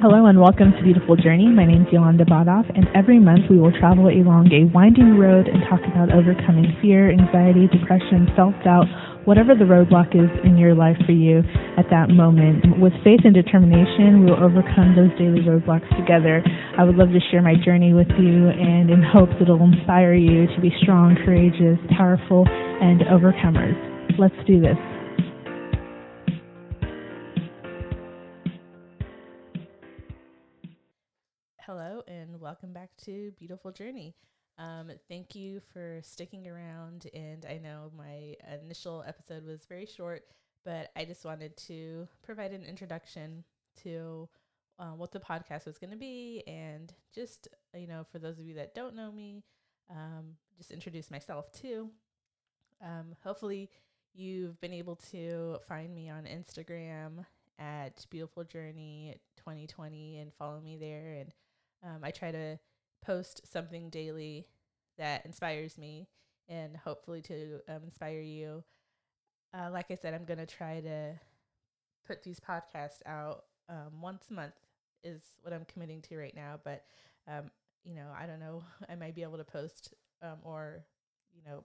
Hello and welcome to Beautiful Journee. My name is Yolanda Badoff, and every month we will travel along a winding road and talk about overcoming fear, anxiety, depression, self doubt, whatever the roadblock is in your life for you at that moment. With faith and determination, we will overcome those daily roadblocks together. I would love to share my journey with you and in hopes it'll inspire you to be strong, courageous, powerful, and overcomers. Let's do this. Welcome back to Beautiful Journee. Um, thank you for sticking around. And I know my initial episode was very short, but I just wanted to provide an introduction to uh, what the podcast was going to be. And just, you know, for those of you that don't know me, um, just introduce myself too. Um, hopefully, you've been able to find me on Instagram at Beautiful Journee 2020 and follow me there. And um, I try to post something daily that inspires me and hopefully to um, inspire you. Uh, like I said, I'm going to try to put these podcasts out um, once a month, is what I'm committing to right now. But, um, you know, I don't know, I might be able to post um, or, you know,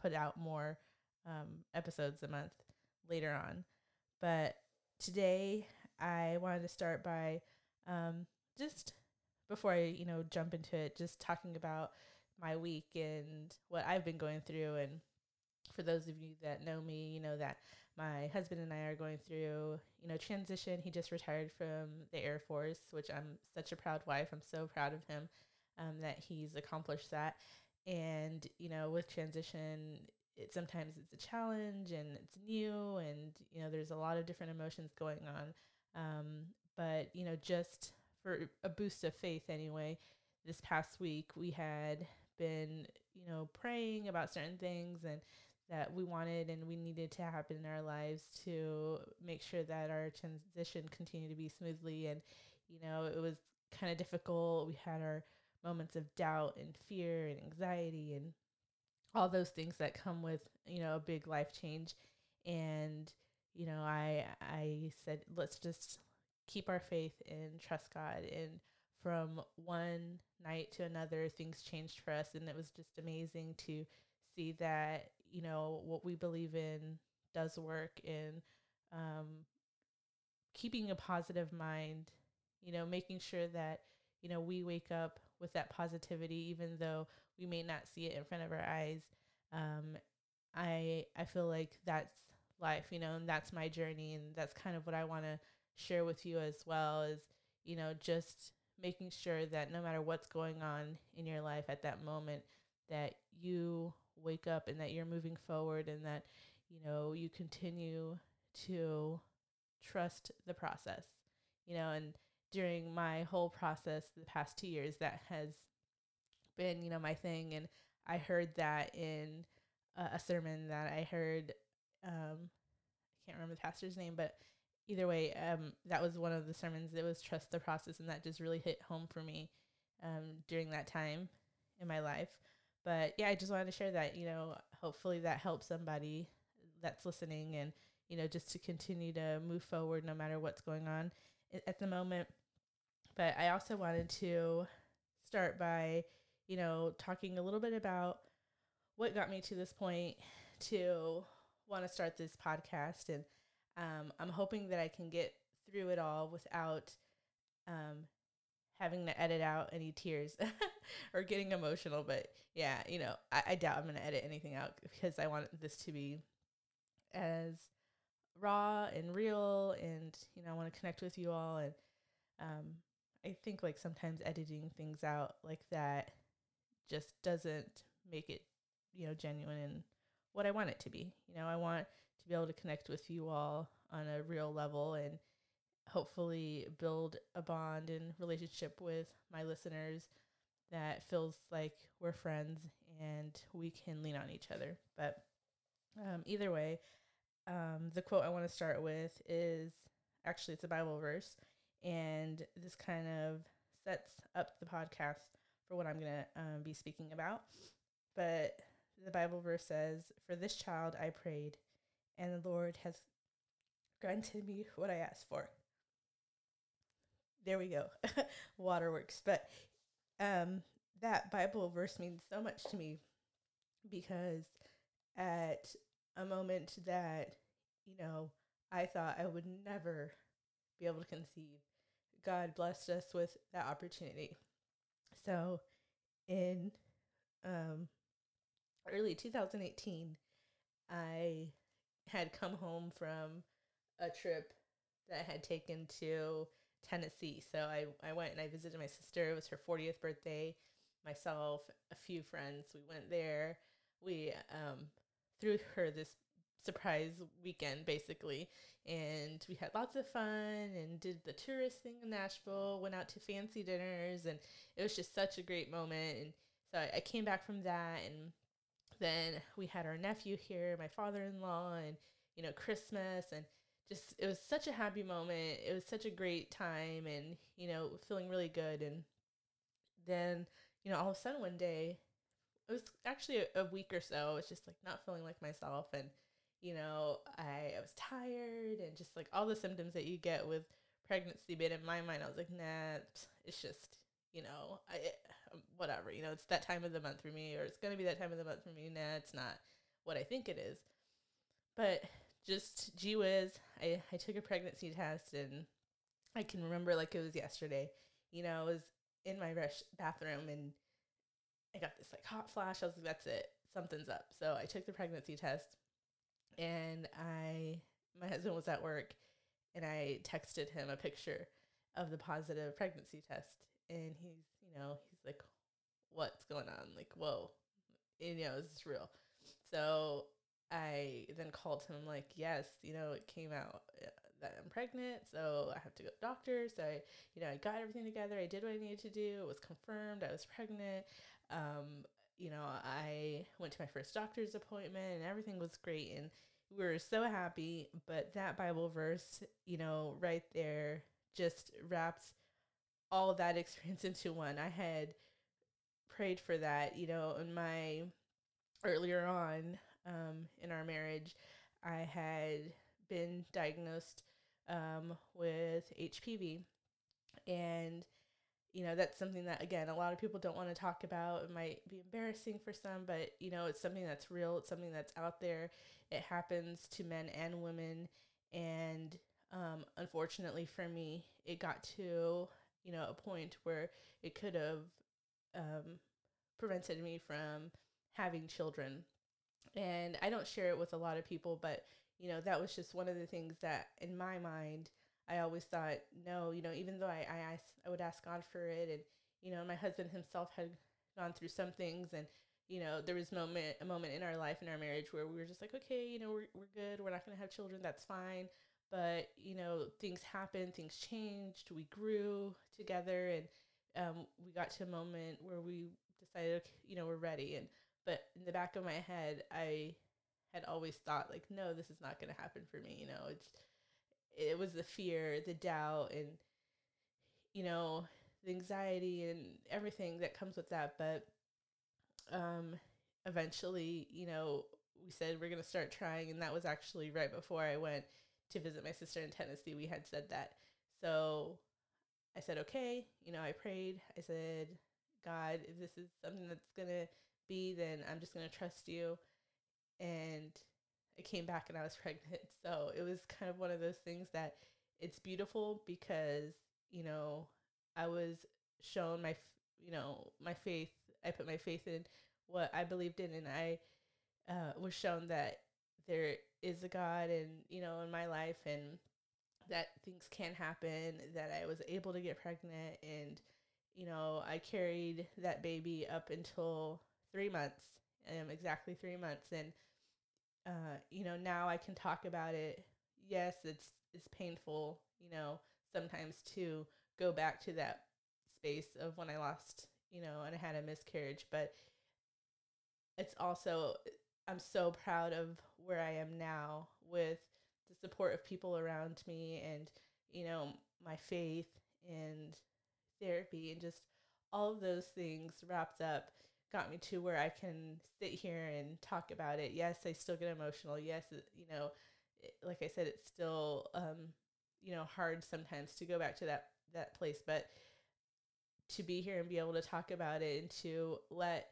put out more um, episodes a month later on. But today, I wanted to start by just before I, you know, jump into it, just talking about my week and what I've been going through. And for those of you that know me, you know that my husband and I are going through, you know, transition. He just retired from the Air Force, which I'm such a proud wife. I'm so proud of him um, that he's accomplished that. And you know, with transition, it sometimes it's a challenge and it's new, and you know, there's a lot of different emotions going on. Um, but you know, just for a boost of faith anyway, this past week we had been, you know, praying about certain things and that we wanted and we needed to happen in our lives to make sure that our transition continued to be smoothly. And you know it was kind of difficult. We had our moments of doubt and fear and anxiety and all those things that come with you know a big life change. And you know i i said let's just keep our faith and trust God. And from one night to another, things changed for us. And it was just amazing to see that, you know, what we believe in does work in um, keeping a positive mind, you know, making sure that, you know, we wake up with that positivity, even though we may not see it in front of our eyes. Um, I I feel like that's life, you know, and that's my journey, and that's kind of what I want to share with you as well is, you know, just making sure that no matter what's going on in your life at that moment, that you wake up and that you're moving forward and that, you know, you continue to trust the process, you know, and during my whole process the past two years, that has been, you know, my thing. And I heard that in a sermon that I heard, um, I can't remember the pastor's name, but either way, um, that was one of the sermons that was trust the process, and that just really hit home for me um, during that time in my life. But yeah, I just wanted to share that. You know, hopefully that helps somebody that's listening, and you know, just to continue to move forward no matter what's going on at the moment. But I also wanted to start by, you know, talking a little bit about what got me to this point to want to start this podcast and um, I'm hoping that I can get through it all without um, having to edit out any tears or getting emotional. But yeah, you know, I, I doubt I'm going to edit anything out because I want this to be as raw and real and, you know, I want to connect with you all. And um, I think like sometimes editing things out like that just doesn't make it, you know, genuine and what I want it to be. You know, I want to be able to connect with you all on a real level and hopefully build a bond and relationship with my listeners that feels like we're friends and we can lean on each other. But um, either way, um, the quote I want to start with is actually it's a Bible verse, and this kind of sets up the podcast for what I'm going to um, be speaking about. But the Bible verse says, For this child I prayed, and the Lord has granted me what I asked for. there we go. Waterworks. But um, that Bible verse means so much to me because at a moment that, you know, I thought I would never be able to conceive, God blessed us with that opportunity. So in um, early 2018, I had come home from a trip that I had taken to Tennessee. So I, I went and I visited my sister. It was her 40th birthday. Myself, a few friends, we went there. We um, threw her this surprise weekend basically and we had lots of fun and did the tourist thing in nashville went out to fancy dinners and it was just such a great moment and so I, I came back from that and then we had our nephew here my father-in-law and you know christmas and just it was such a happy moment. It was such a great time and, you know, feeling really good and then, you know, all of a sudden one day it was actually a, a week or so, I was just like not feeling like myself and you know, I, I was tired and just like all the symptoms that you get with pregnancy. But in my mind, I was like, nah, it's just, you know, I, whatever, you know, it's that time of the month for me, or it's going to be that time of the month for me. Nah, it's not what I think it is. But just gee whiz, I, I took a pregnancy test and I can remember like it was yesterday. You know, I was in my rush bathroom and I got this like hot flash. I was like, that's it, something's up. So I took the pregnancy test and I, my husband was at work and I texted him a picture of the positive pregnancy test. And he's, you know, like, what's going on? Like, whoa, you know, is this real? So I then called him like, yes, you know, it came out uh, that I'm pregnant, so I have to go to the doctor. So I, you know, I got everything together. I did what I needed to do. It was confirmed I was pregnant. Um, you know, I went to my first doctor's appointment and everything was great and we were so happy. But that Bible verse, you know, right there just wraps all of that experience into one. I had prayed for that, you know, in my earlier on um, in our marriage, I had been diagnosed um, with HPV. And, you know, that's something that, again, a lot of people don't want to talk about. It might be embarrassing for some, but, you know, it's something that's real. It's something that's out there. It happens to men and women. And um, unfortunately for me, it got to, you know, a point where it could have um, prevented me from having children. And I don't share it with a lot of people, but you know that was just one of the things that in my mind I always thought no, you know, even though I I I would ask God for it, and you know my husband himself had gone through some things, and you know there was moment a moment in our life in our marriage where we were just like okay, you know we're we're good, we're not gonna have children, that's fine. But you know things happened, things changed, we grew together, and um, we got to a moment where we decided, you know, we're ready, and but in the back of my head, I had always thought like, no, this is not going to happen for me. You know, it's it was the fear, the doubt, and you know, the anxiety and everything that comes with that. But um, eventually, you know, we said we're going to start trying, and that was actually right before I went to visit my sister in Tennessee. We had said that, so I said, okay. You know, I prayed. I said, God, if this is something that's gonna be, then I'm just going to trust you. And I came back and I was pregnant. So it was kind of one of those things that it's beautiful because, you know, I was shown my, you know, my faith. I put my faith in what I believed in, and I uh, was shown that there is a God, and you know, in my life, and that things can happen. That I was able to get pregnant, and you know, I carried that baby up until three months, um, exactly three months, and uh, you know now I can talk about it. Yes, it's it's painful, you know, sometimes to go back to that space of when I lost, you know, and I had a miscarriage, but it's also I'm so proud of where I am now with the support of people around me and you know my faith and therapy and just all of those things wrapped up got me to where I can sit here and talk about it. Yes, I still get emotional. Yes, you know, like I said, it's still, um, you know, hard sometimes to go back to that that place, but to be here and be able to talk about it and to let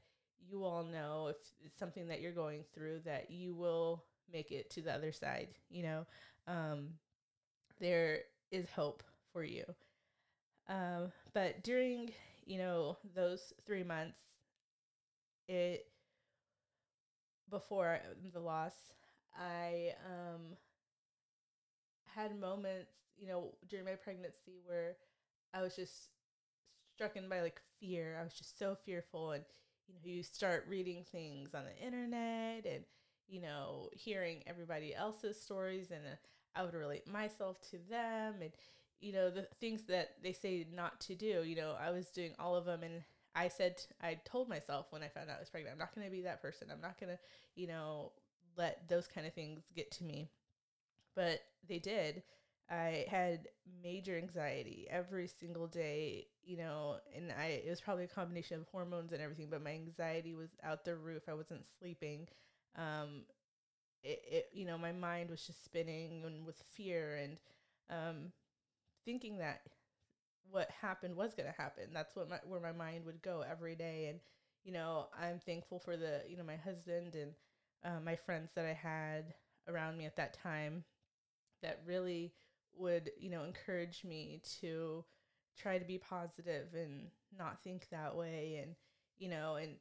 you all know if it's something that you're going through that you will make it to the other side you know? Um, there is hope for you. Um, but during you know those three months it before the loss i um, had moments you know during my pregnancy where i was just struck by like fear. I was just so fearful and you know you start reading things on the internet and you know hearing everybody else's stories and uh, i would relate myself to them and you know the things that they say not to do you know i was doing all of them and i said i told myself when i found out i was pregnant i'm not going to be that person. I'm not going to you know let those kind of things get to me. But they did I had major anxiety every single day, you know, and I it was probably a combination of hormones and everything, but my anxiety was out the roof. I wasn't sleeping. Um, it, it you know, my mind was just spinning and with fear and um, thinking that what happened was going to happen. That's what my where my mind would go every day. And you know, I'm thankful for the you know my husband and uh, my friends that I had around me at that time that really would, you know, encourage me to try to be positive and not think that way and you know and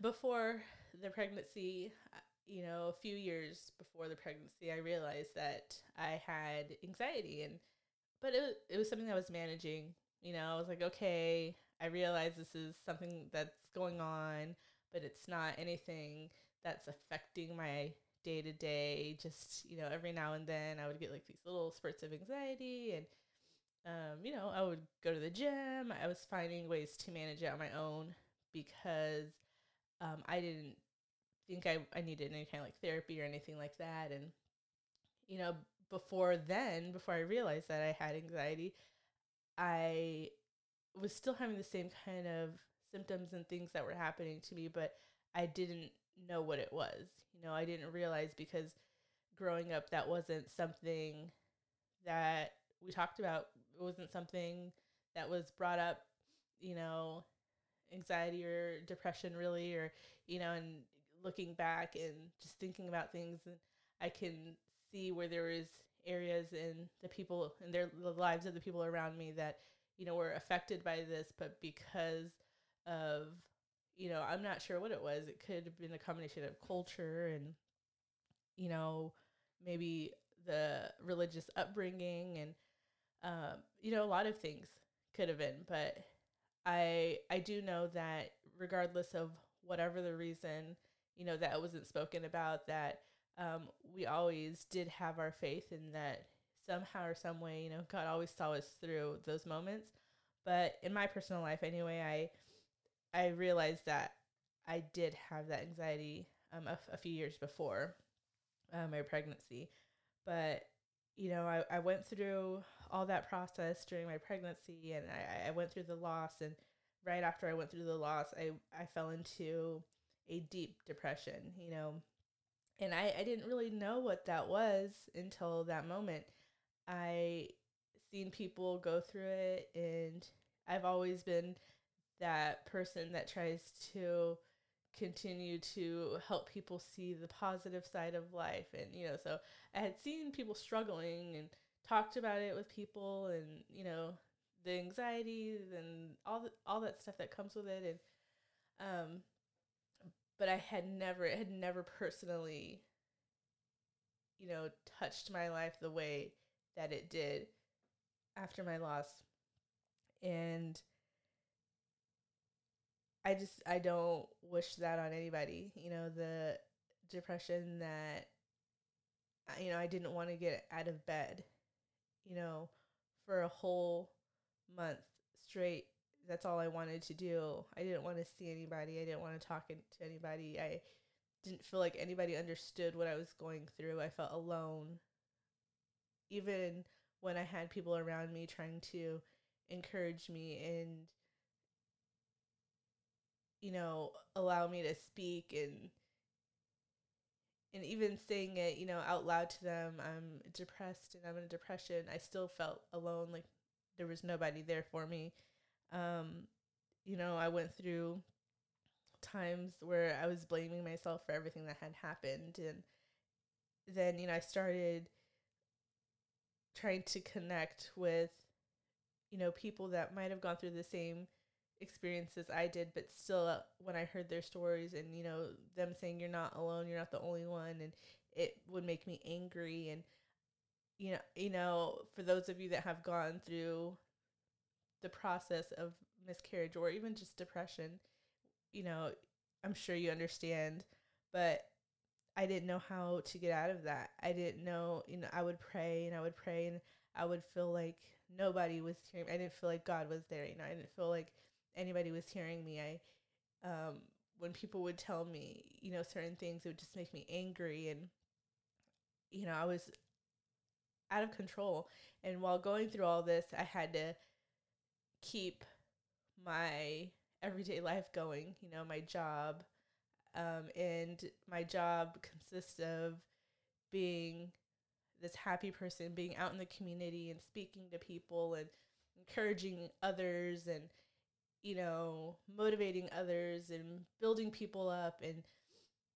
before the pregnancy uh, you know a few years before the pregnancy i realized that i had anxiety and but it, it was something i was managing you know i was like okay i realize this is something that's going on but it's not anything that's affecting my day to day. Just you know, every now and then I would get like these little spurts of anxiety, and um, you know, I would go to the gym. I was finding ways to manage it on my own because um, I didn't think I, I needed any kind of like therapy or anything like that. And you know, before then, before I realized that I had anxiety, I was still having the same kind of symptoms and things that were happening to me, but I didn't know what it was. You know, I didn't realize because growing up that wasn't something that we talked about. It wasn't something that was brought up, you know, anxiety or depression really or you know, and looking back and just thinking about things and I can see where there is areas in the people in their the lives of the people around me that you know were affected by this but because of you know, I'm not sure what it was. It could have been a combination of culture and, you know, maybe the religious upbringing and, um, you know, a lot of things could have been. But I I do know that regardless of whatever the reason, you know, that wasn't spoken about, that um, we always did have our faith in that somehow or some way, you know, God always saw us through those moments. But in my personal life, anyway, I I realized that I did have that anxiety um, a, a few years before uh, my pregnancy. But, you know, I, I went through all that process during my pregnancy and I, I went through the loss. And right after I went through the loss, I, I fell into a deep depression, you know. And I, I didn't really know what that was until that moment. I seen people go through it and I've always been that person that tries to continue to help people see the positive side of life and you know so i had seen people struggling and talked about it with people and you know the anxieties and all the, all that stuff that comes with it and um but i had never it had never personally you know touched my life the way that it did after my loss. And I just I don't wish that on anybody. You know, the depression that you know, I didn't want to get out of bed, you know, for a whole month straight. That's all I wanted to do. I didn't want to see anybody. I didn't want to talk to anybody. I didn't feel like anybody understood what I was going through. I felt alone. Even when I had people around me trying to encourage me and you know, allow me to speak and and even saying it, you know, out loud to them, I'm depressed and I'm in a depression, I still felt alone. Like there was nobody there for me. Um, you know, I went through times where I was blaming myself for everything that had happened. And then, you know, I started trying to connect with, you know, people that might have gone through the same experiences I did, but still, uh, when I heard their stories and, you know, them saying, you're not alone, you're not the only one, and it would make me angry. And, you know, you know, for those of you that have gone through the process of miscarriage or even just depression, you know, I'm sure you understand, but I didn't know how to get out of that. I didn't know, you know, I would pray and I would pray and I would feel like nobody was hearing. I didn't feel like God was there. You know, I didn't feel like anybody was hearing me. I, um, when people would tell me, you know, certain things, it would just make me angry and, you know, I was out of control. And while going through all this, I had to keep my everyday life going, you know, my job. Um, and my job consists of being this happy person, being out in the community and speaking to people and encouraging others and, you know, motivating others and building people up and,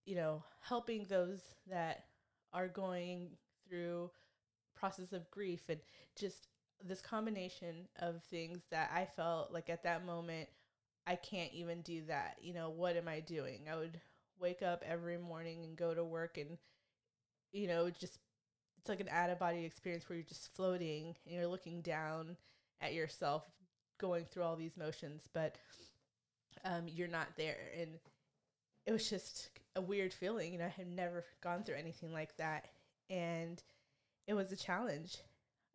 you know, helping those that are going through process of grief and just this combination of things that I felt like at that moment I can't even do that. You know, what am I doing? I would wake up every morning and go to work and you know, just it's like an out of body experience where you're just floating and you're looking down at yourself going through all these motions, but um, you're not there. And it was just a weird feeling. You know, I had never gone through anything like that. And it was a challenge.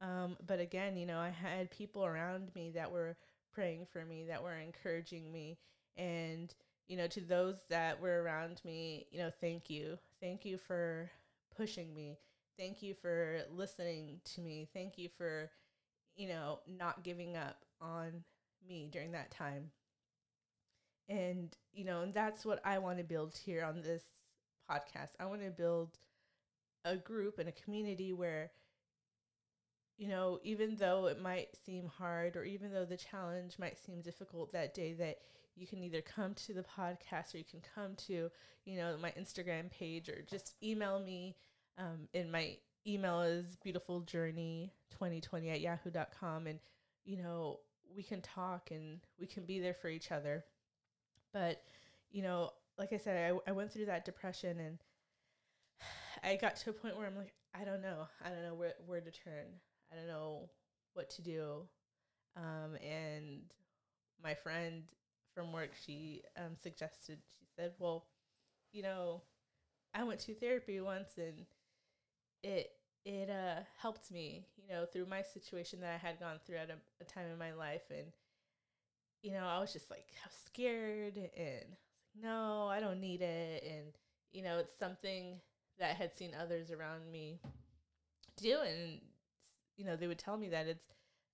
Um, but again, you know, I had people around me that were praying for me, that were encouraging me. And, you know, to those that were around me, you know, thank you. Thank you for pushing me. Thank you for listening to me. Thank you for, you know, not giving up on me during that time. And, you know, and that's what I want to build here on this podcast. I want to build a group and a community where you know, even though it might seem hard or even though the challenge might seem difficult that day, that you can either come to the podcast or you can come to, you know, my Instagram page or just email me. Um, and my email is beautifuljournee2020 at yahoo.com. And, you know, we can talk and we can be there for each other. But, you know, like I said, I, I went through that depression and I got to a point where I'm like, I don't know. I don't know where, where to turn. I don't know what to do. Um, and my friend from work, she um, suggested, she said, well, you know, I went to therapy once and it it uh, helped me, you know, through my situation that I had gone through at a, a time in my life. And, you know, I was just like, I was scared and I was like, no, I don't need it. And, you know, it's something that I had seen others around me do. And you know, they would tell me that it's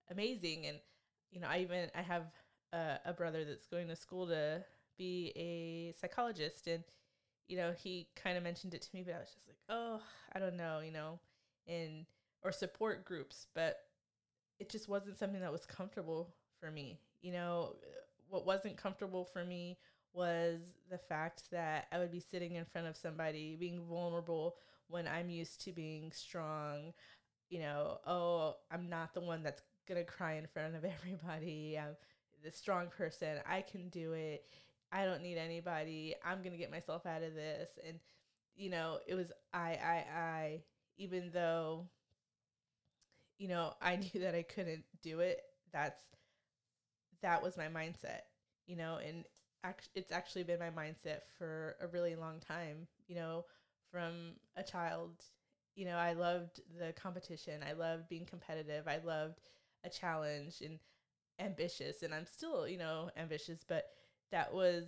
amazing. And, you know, I even, I have a, a brother that's going to school to be a psychologist. And, you know, he kind of mentioned it to me, but I was just like, oh, I don't know, you know, and, or support groups, but it just wasn't something that was comfortable for me. You know, what wasn't comfortable for me was the fact that I would be sitting in front of somebody being vulnerable when I'm used to being strong you know, oh, I'm not the one that's gonna cry in front of everybody. I'm the strong person. I can do it. I don't need anybody. I'm gonna get myself out of this. And you know, it was I, I, I. Even though, you know, I knew that I couldn't do it. That's that was my mindset. You know, and act- it's actually been my mindset for a really long time. You know, from a child you know, I loved the competition. I loved being competitive. I loved a challenge and ambitious. And I'm still, you know, ambitious, but that was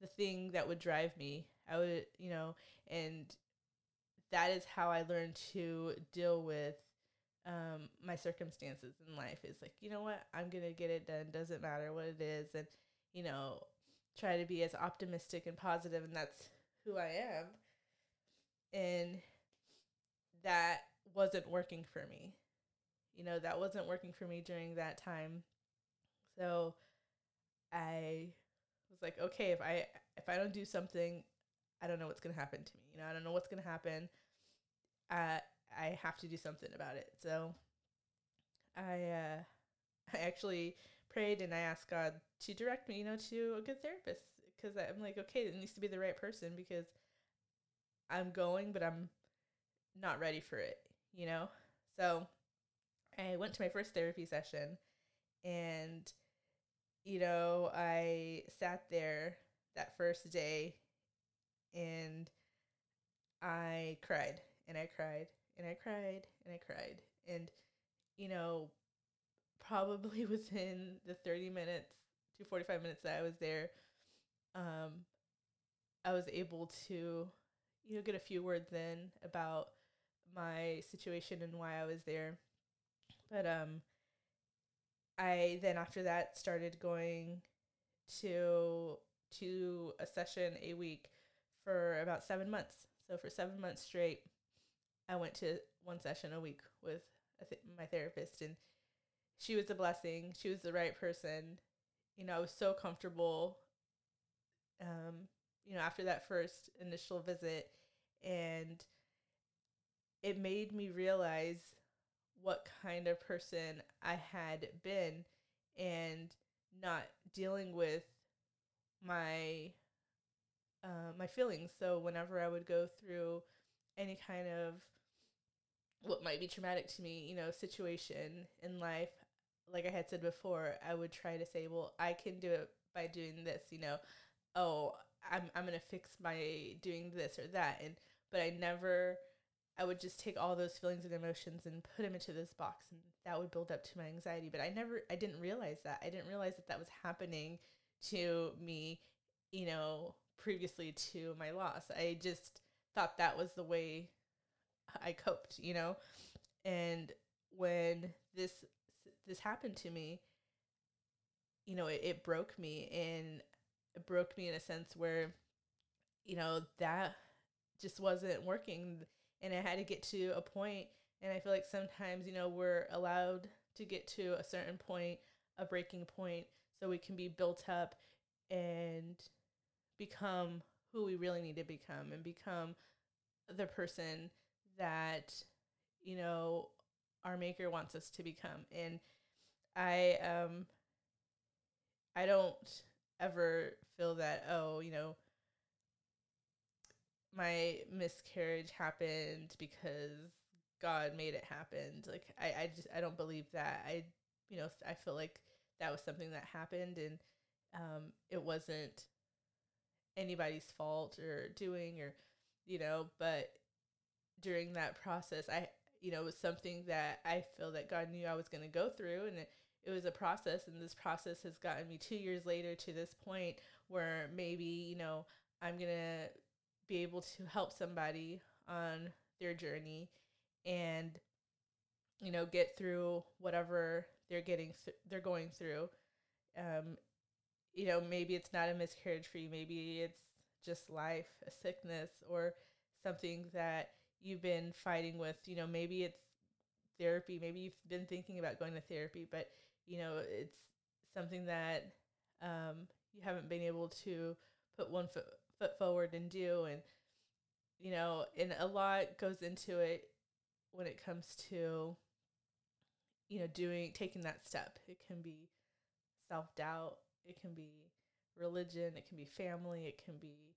the thing that would drive me. I would, you know, and that is how I learned to deal with um, my circumstances in life. Is like, you know what, I'm gonna get it done. Doesn't matter what it is, and you know, try to be as optimistic and positive, and that's who I am. And that wasn't working for me. you know, that wasn't working for me during that time. So I was like, okay, if I if I don't do something, I don't know what's gonna happen to me. You know, I don't know what's gonna happen. I I have to do something about it. So I uh, I actually prayed and I asked God to direct me, you know, to a good therapist because I'm like, okay, it needs to be the right person because I'm going, but I'm not ready for it, you know? So I went to my first therapy session and, you know, I sat there that first day and I cried and I cried and I cried and I cried. And, you know, probably within the 30 minutes to 45 minutes that I was there, um, I was able to, you know, get a few words in about my situation and why I was there. But um, I then after that started going to to a session a week for about seven months. So for seven months straight, I went to one session a week with th- my therapist, and she was a blessing. She was the right person. You know, I was so comfortable. Um, you know, after that first initial visit, and it made me realize what kind of person I had been and not dealing with my uh, my feelings. So whenever I would go through any kind of what might be traumatic to me, you know, situation in life, like I had said before, I would try to say, well, I can do it by doing this, you know. Oh, I'm I'm to fix by doing this or that and but I never I would just take all those feelings and emotions and put them into this box and that would build up to my anxiety, but I never I didn't realize that. I didn't realize that that was happening to me, you know, previously to my loss. I just thought that was the way I coped, you know. And when this this happened to me, you know, it, it broke me and it broke me in a sense where, you know, that just wasn't working. And I had to get to a point, and I feel like sometimes, you know, we're allowed to get to a certain point, a breaking point, so we can be built up and become who we really need to become and become the person that, you know, our maker wants us to become. And I um I don't ever feel that oh, you know, my miscarriage happened because God made it happen. Like I I just I don't believe that. I you know, I feel like that was something that happened and um it wasn't anybody's fault or doing or you know, but during that process I you know, it was something that I feel that God knew I was going to go through and it, it was a process and this process has gotten me 2 years later to this point where maybe, you know, I'm going to be able to help somebody on their journey and you know, get through whatever they're getting th- they're going through. Um you know, maybe it's not a miscarriage for you, maybe it's just life, a sickness or something that you've been fighting with. You know, maybe it's therapy, maybe you've been thinking about going to therapy, but you know, it's something that um, you haven't been able to put one foot foot forward and do and you know and a lot goes into it when it comes to you know doing taking that step it can be self-doubt it can be religion it can be family it can be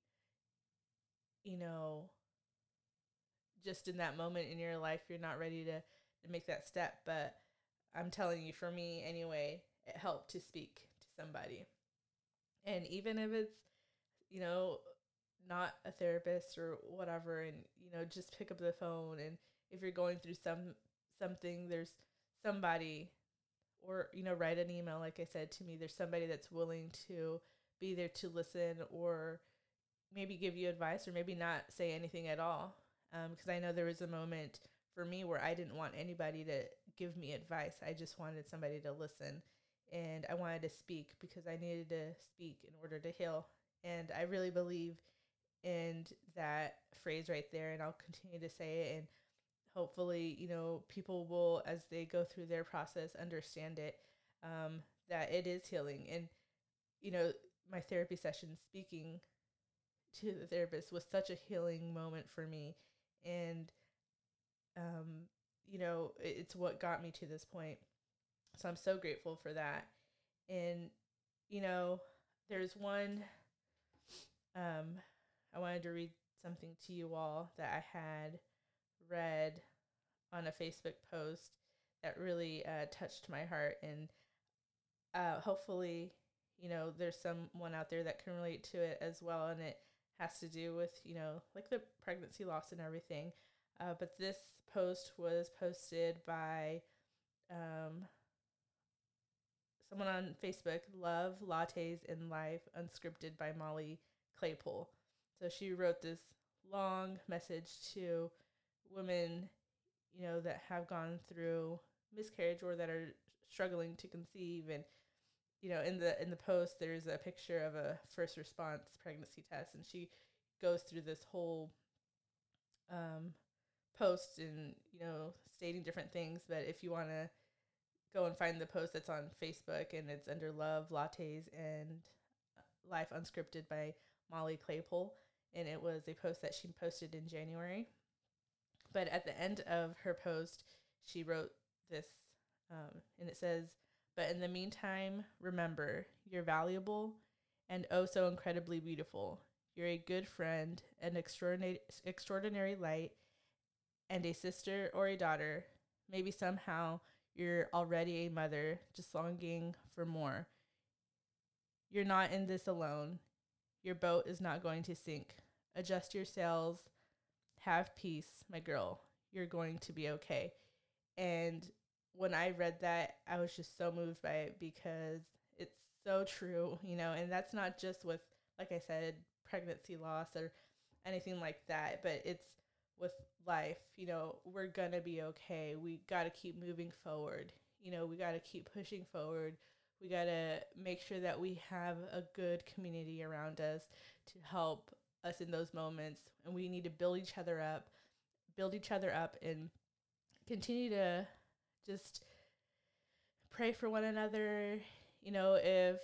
you know just in that moment in your life you're not ready to, to make that step. But i'm telling you for me anyway it helped to speak to somebody. And even if it's you know not a therapist or whatever and you know just pick up the phone and if you're going through some something there's somebody or you know write an email like i said to me there's somebody that's willing to be there to listen or maybe give you advice or maybe not say anything at all because um, I know there was a moment for me where I didn't want anybody to give me advice. I just wanted somebody to listen and I wanted to speak because I needed to speak in order to heal. And I really believe in that phrase right there and I'll continue to say it and hopefully, you know, people will, as they go through their process, understand it, um, that it is healing. And, you know, my therapy session speaking to the therapist was such a healing moment for me. And, um, you know, it's what got me to this point. So I'm so grateful for that. And, you know, there's one, um, I wanted to read something to you all that I had read on a Facebook post that really uh, touched my heart. And uh, hopefully, you know, there's someone out there that can relate to it as well. And it has to do with, you know, like the pregnancy loss and everything. Uh, but this post was posted by um, someone on Facebook, Love Lattes in Life, unscripted by Molly Claypool. So she wrote this long message to women, you know, that have gone through miscarriage or that are struggling to conceive. And you know in the in the post there's a picture of a first response pregnancy test and she goes through this whole um, post and you know stating different things. But if you want to go and find the post that's on facebook and it's under love lattes and life unscripted by molly claypool and it was a post that she posted in january but at the end of her post she wrote this um, and it says but in the meantime, remember, you're valuable and oh so incredibly beautiful. You're a good friend, an extraordinary, extraordinary light, and a sister or a daughter. Maybe somehow you're already a mother, just longing for more. You're not in this alone. Your boat is not going to sink. Adjust your sails. Have peace, my girl. You're going to be okay. And when I read that, I was just so moved by it because it's so true, you know, and that's not just with, like I said, pregnancy loss or anything like that, but it's with life, you know, we're gonna be okay. We gotta keep moving forward, you know, we gotta keep pushing forward. We gotta make sure that we have a good community around us to help us in those moments, and we need to build each other up, build each other up, and continue to just pray for one another. You know, if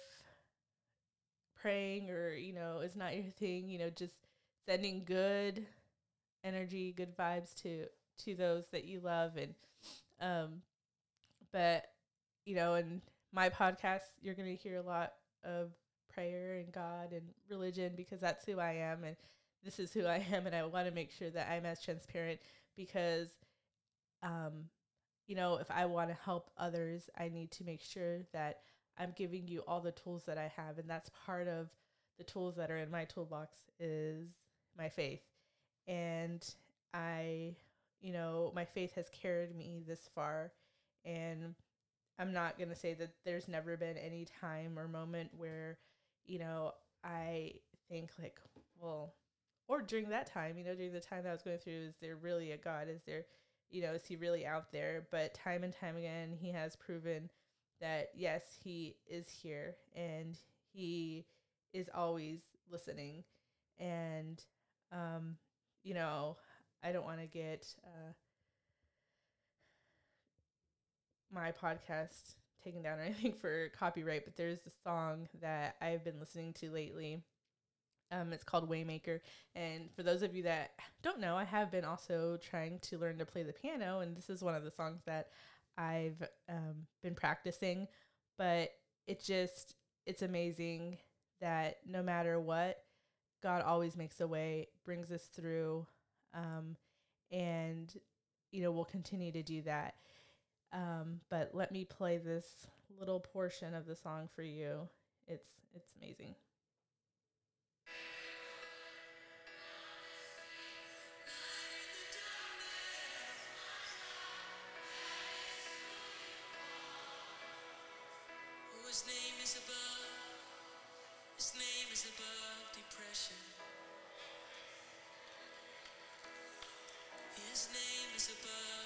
praying or, you know, is not your thing, you know, just sending good energy, good vibes to to those that you love and um but you know, in my podcast you're going to hear a lot of prayer and God and religion because that's who I am and this is who I am and I want to make sure that I'm as transparent because um you know, if I want to help others, I need to make sure that I'm giving you all the tools that I have. And that's part of the tools that are in my toolbox is my faith. And I, you know, my faith has carried me this far. And I'm not going to say that there's never been any time or moment where, you know, I think like, well, or during that time, you know, during the time that I was going through, is there really a God? Is there, you know, is he really out there? But time and time again, he has proven that yes, he is here and he is always listening. And, um, you know, I don't want to get uh, my podcast taken down or anything for copyright, but there's a song that I've been listening to lately um, it's called Waymaker. And for those of you that don't know, I have been also trying to learn to play the piano, and this is one of the songs that I've um, been practicing. But it just, it's amazing that no matter what, God always makes a way, brings us through, um, and you know we'll continue to do that. Um, but let me play this little portion of the song for you. It's it's amazing. Name is above, His name is above depression. His name is above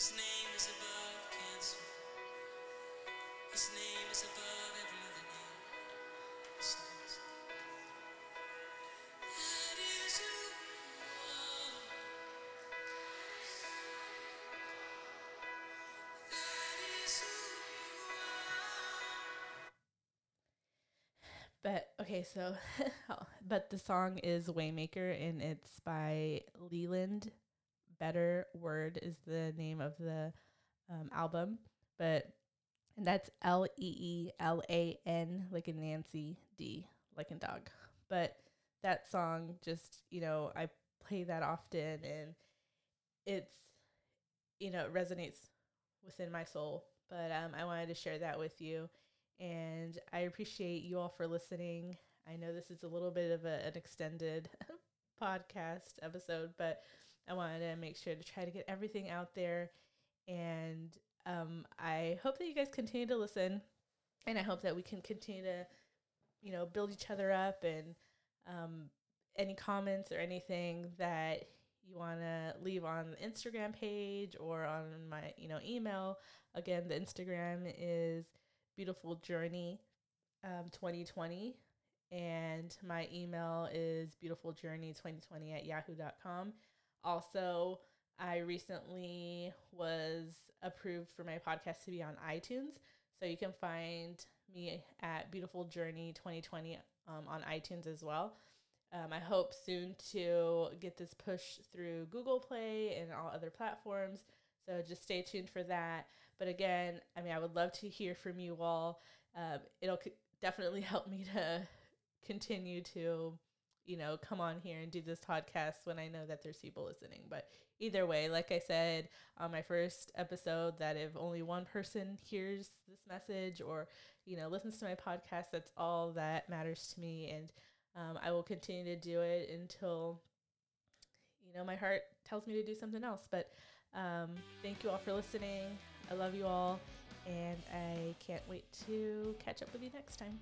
His name is above That is who you are. That is who you are. But okay, so but the song is Waymaker and it's by Leeland Better Word is the name of the um, album, but and that's L E E L A N like a Nancy D like a dog. But that song just you know I play that often and it's you know it resonates within my soul. But um, I wanted to share that with you and I appreciate you all for listening. I know this is a little bit of a, an extended podcast episode, but I wanted to make sure to try to get everything out there. And um, I hope that you guys continue to listen, and I hope that we can continue to, you know, build each other up. And um, any comments or anything that you want to leave on the Instagram page or on my, you know, email. Again, the Instagram is Beautiful Journee um, 2020 and my email is beautifuljournee2020 at yahoo.com also i recently was approved for my podcast to be on itunes. So you can find me at Beautiful Journee 2020 um, on itunes as well. Um, i hope soon to get this push through google play and all other platforms. So just stay tuned for that. But again, I mean, I would love to hear from you all. Um, it'll c- definitely help me to continue to, you know, come on here and do this podcast when I know that there's people listening. But either way, like I said on my first episode, that if only one person hears this message or, you know, listens to my podcast, that's all that matters to me. And um, I will continue to do it until, you know, my heart tells me to do something else. But um, thank you all for listening. I love you all, and I can't wait to catch up with you next time.